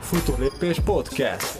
Futólépés Podcast.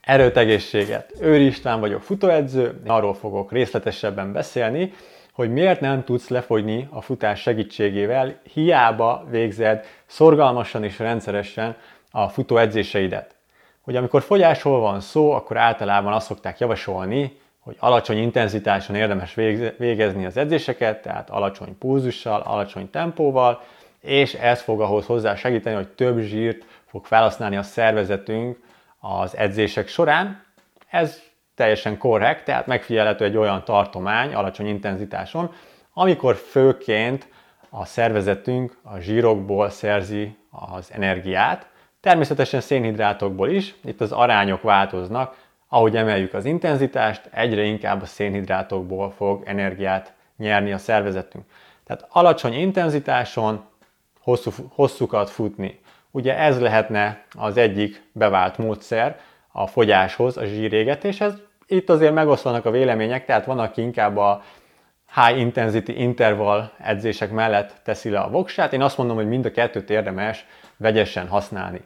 Erőt, egészséget! Őri István vagyok, futóedző, arról fogok részletesebben beszélni, hogy miért nem tudsz lefogyni a futás segítségével, hiába végzed szorgalmasan és rendszeresen a futóedzéseidet. Hogy amikor fogyásról van szó, akkor általában azt szokták javasolni, hogy alacsony intenzitáson érdemes végezni az edzéseket, tehát alacsony pulzussal, alacsony tempóval, és ez fog ahhoz hozzá segíteni, hogy több zsírt fog felhasználni a szervezetünk az edzések során. Ez teljesen korrekt, tehát megfigyelhető egy olyan tartomány alacsony intenzitáson, amikor főként a szervezetünk a zsírokból szerzi az energiát, természetesen szénhidrátokból is, itt az arányok változnak, ahogy emeljük az intenzitást, egyre inkább a szénhidrátokból fog energiát nyerni a szervezetünk. Tehát alacsony intenzitáson hosszú, hosszúkat futni. Ugye ez lehetne az egyik bevált módszer a fogyáshoz, a zsírégetéshez. Itt azért megoszlanak a vélemények, tehát van, aki inkább a high intensity interval edzések mellett teszi le a voksát. Én azt mondom, hogy mind a kettőt érdemes vegyesen használni.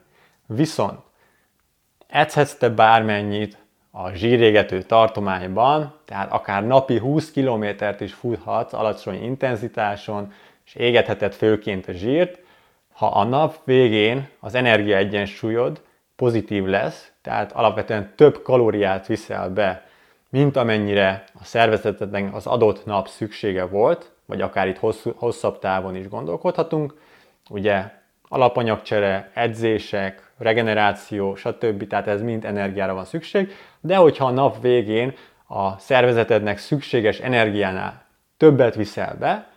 Viszont edzhetsz te bármennyit a zsírégető tartományban, tehát akár napi 20 kilométert is futhatsz alacsony intenzitáson, és égetheted főként a zsírt, ha a nap végén az energiaegyensúlyod pozitív lesz, tehát alapvetően több kalóriát viszel be, mint amennyire a szervezetednek az adott nap szüksége volt, vagy akár itt hosszú, hosszabb távon is gondolkodhatunk, ugye alapanyagcsere, edzések, regeneráció, stb. Tehát ez mind energiára van szükség, de hogyha a nap végén a szervezetednek szükséges energiánál többet viszel be,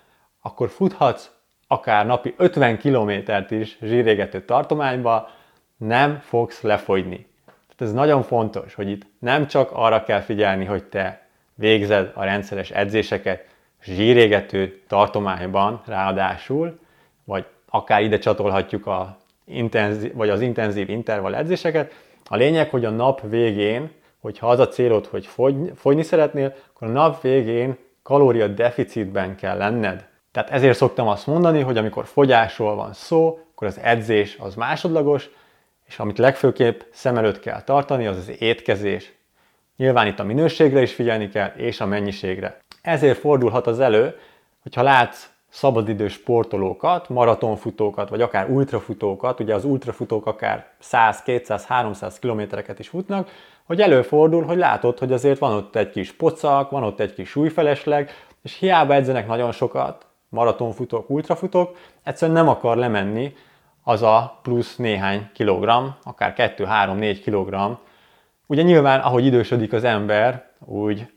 akkor futhatsz akár napi 50 kilométert is zsírégető tartományba, nem fogsz lefogyni. Tehát ez nagyon fontos, hogy itt nem csak arra kell figyelni, hogy te végzed a rendszeres edzéseket zsírégető tartományban ráadásul, vagy akár ide csatolhatjuk a intenzív, vagy az intenzív intervall edzéseket. A lényeg, hogy a nap végén, hogyha az a célod, hogy fogy, fogyni szeretnél, akkor a nap végén kalória deficitben kell lenned. Tehát ezért szoktam azt mondani, hogy amikor fogyásról van szó, akkor az edzés az másodlagos, és amit legfőképp szem előtt kell tartani, az az étkezés. Nyilván itt a minőségre is figyelni kell, és a mennyiségre. Ezért fordulhat az elő, hogyha látsz szabadidős sportolókat, maratonfutókat, vagy akár ultrafutókat, ugye az ultrafutók akár 100, 200, 300 kilométereket is futnak, hogy előfordul, hogy látod, hogy azért van ott egy kis pocak, van ott egy kis súlyfelesleg, és hiába edzenek nagyon sokat, maratonfutók, ultrafutók, egyszerűen nem akar lemenni az a plusz néhány kilogramm, akár 2-3-4 kilogramm. Ugye nyilván, ahogy idősödik az ember, úgy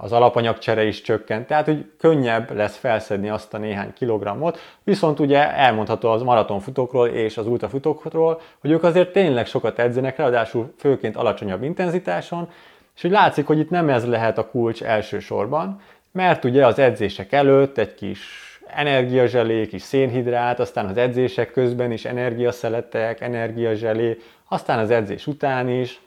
az alapanyagcsere is csökkent, tehát hogy könnyebb lesz felszedni azt a néhány kilogrammot, viszont ugye elmondható az maratonfutókról és az ultrafutókról, hogy ők azért tényleg sokat edzenek, ráadásul főként alacsonyabb intenzitáson, és hogy látszik, hogy itt nem ez lehet a kulcs elsősorban, mert ugye az edzések előtt egy kis energiazselé, kis szénhidrát, aztán az edzések közben is energiaszeletek, energiazselé, aztán az edzés után is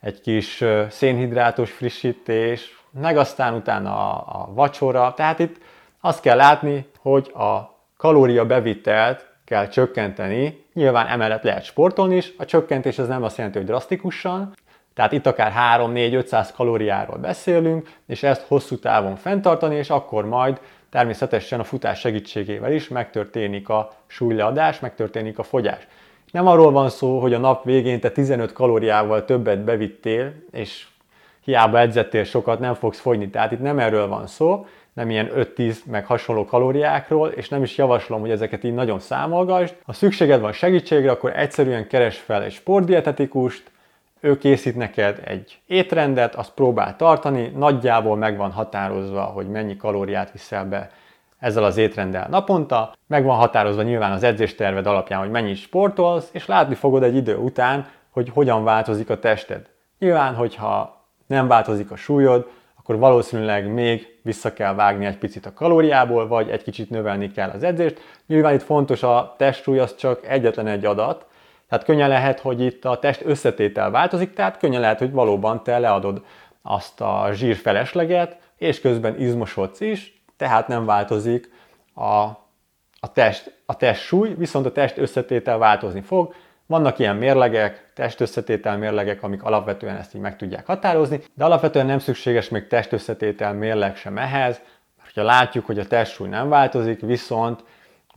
egy kis szénhidrátos frissítés, meg aztán utána a, a vacsora. Tehát itt azt kell látni, hogy a kalória bevitelt kell csökkenteni. Nyilván emellett lehet sportolni is, a csökkentés az nem azt jelenti, hogy drasztikusan, tehát itt akár 3-4-500 kalóriáról beszélünk, és ezt hosszú távon fenntartani, és akkor majd természetesen a futás segítségével is megtörténik a súlyleadás, megtörténik a fogyás. Nem arról van szó, hogy a nap végén te 15 kalóriával többet bevittél, és hiába edzettél sokat, nem fogsz fogyni. Tehát itt nem erről van szó, nem ilyen 5-10 meg hasonló kalóriákról, és nem is javaslom, hogy ezeket így nagyon számolgasd. Ha szükséged van segítségre, akkor egyszerűen keres fel egy sportdietetikust, ő készít neked egy étrendet, azt próbál tartani, nagyjából meg van határozva, hogy mennyi kalóriát viszel be ezzel az étrenddel naponta, meg van határozva nyilván az edzésterved alapján, hogy mennyit sportolsz, és látni fogod egy idő után, hogy hogyan változik a tested. Nyilván, hogyha nem változik a súlyod, akkor valószínűleg még vissza kell vágni egy picit a kalóriából, vagy egy kicsit növelni kell az edzést. Nyilván itt fontos a testsúly, az csak egyetlen egy adat, tehát könnyen lehet, hogy itt a test összetétel változik, tehát könnyen lehet, hogy valóban te leadod azt a zsírfelesleget, és közben izmosodsz is, tehát nem változik a a test, a test súly, viszont a test összetétel változni fog. Vannak ilyen mérlegek, testösszetétel mérlegek, amik alapvetően ezt így meg tudják határozni, de alapvetően nem szükséges még testösszetétel mérleg sem ehhez, mert ha látjuk, hogy a testsúly nem változik, viszont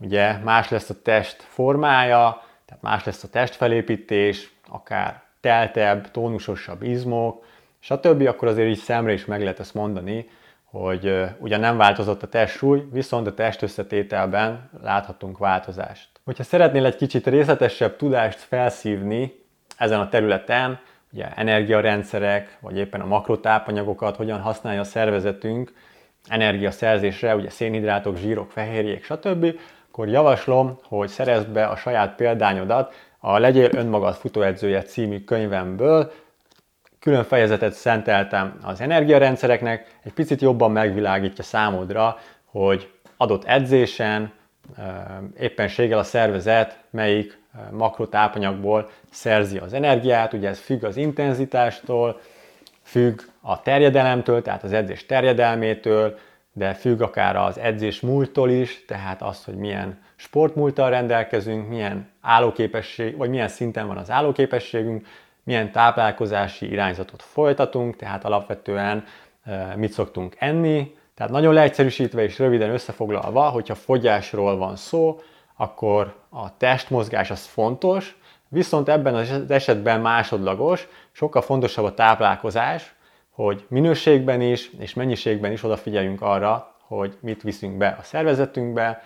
ugye más lesz a test formája, tehát más lesz a testfelépítés, akár teltebb, tónusosabb izmok, stb., akkor azért így szemre is meg lehet ezt mondani, hogy ugyan nem változott a testsúly, viszont a testösszetételben láthatunk változást. Hogyha szeretnél egy kicsit részletesebb tudást felszívni ezen a területen, ugye energiarendszerek, vagy éppen a makrotápanyagokat, hogyan használja a szervezetünk energiaszerzésre, ugye szénhidrátok, zsírok, fehérjék, stb., akkor javaslom, hogy szerezd be a saját példányodat a Legyél önmagad futóedzője című könyvemből, külön fejezetet szenteltem az energiarendszereknek, egy picit jobban megvilágítja számodra, hogy adott edzésen, éppenséggel a szervezet melyik makrotápanyagból szerzi az energiát, ugye ez függ az intenzitástól, függ a terjedelemtől, tehát az edzés terjedelmétől, de függ akár az edzés múltól is, tehát az, hogy milyen sportmúlttal rendelkezünk, milyen állóképesség, vagy milyen szinten van az állóképességünk, milyen táplálkozási irányzatot folytatunk, tehát alapvetően mit szoktunk enni. Tehát nagyon leegyszerűsítve és röviden összefoglalva, hogyha fogyásról van szó, akkor a testmozgás az fontos, viszont ebben az esetben másodlagos, sokkal fontosabb a táplálkozás, hogy minőségben is és mennyiségben is odafigyeljünk arra, hogy mit viszünk be a szervezetünkbe,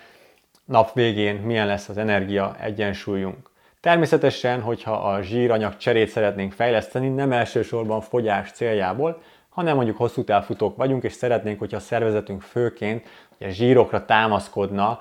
nap végén milyen lesz az energia egyensúlyunk. Természetesen, hogyha a zsíranyag cserét szeretnénk fejleszteni, nem elsősorban fogyás céljából, hanem mondjuk hosszú távfutók vagyunk, és szeretnénk, hogyha a szervezetünk főként a zsírokra támaszkodna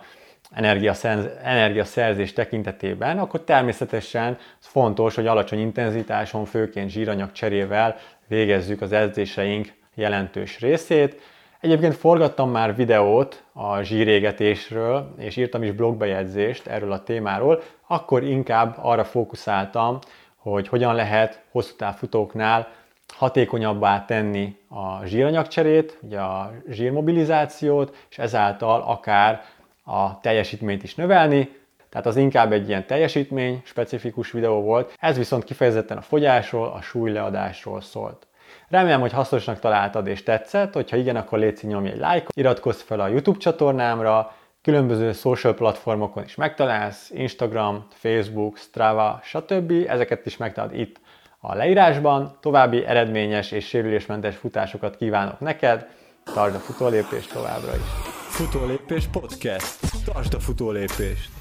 energiaszerzés tekintetében, akkor természetesen fontos, hogy alacsony intenzitáson, főként zsíranyag cserével végezzük az edzéseink jelentős részét. Egyébként forgattam már videót a zsírégetésről, és írtam is blogbejegyzést erről a témáról, akkor inkább arra fókuszáltam, hogy hogyan lehet hosszú távfutóknál hatékonyabbá tenni a zsíranyagcserét, ugye a zsírmobilizációt, és ezáltal akár a teljesítményt is növelni, tehát az inkább egy ilyen teljesítmény specifikus videó volt, ez viszont kifejezetten a fogyásról, a súlyleadásról szólt. Remélem, hogy hasznosnak találtad és tetszett, hogyha igen, akkor légy nyomj egy lájkot, iratkozz fel a YouTube csatornámra, különböző social platformokon is megtalálsz, Instagram, Facebook, Strava, stb. Ezeket is megtalálod itt a leírásban. További eredményes és sérülésmentes futásokat kívánok neked, tartsd a futólépést továbbra is! Futólépés podcast. Tartsd a futólépést!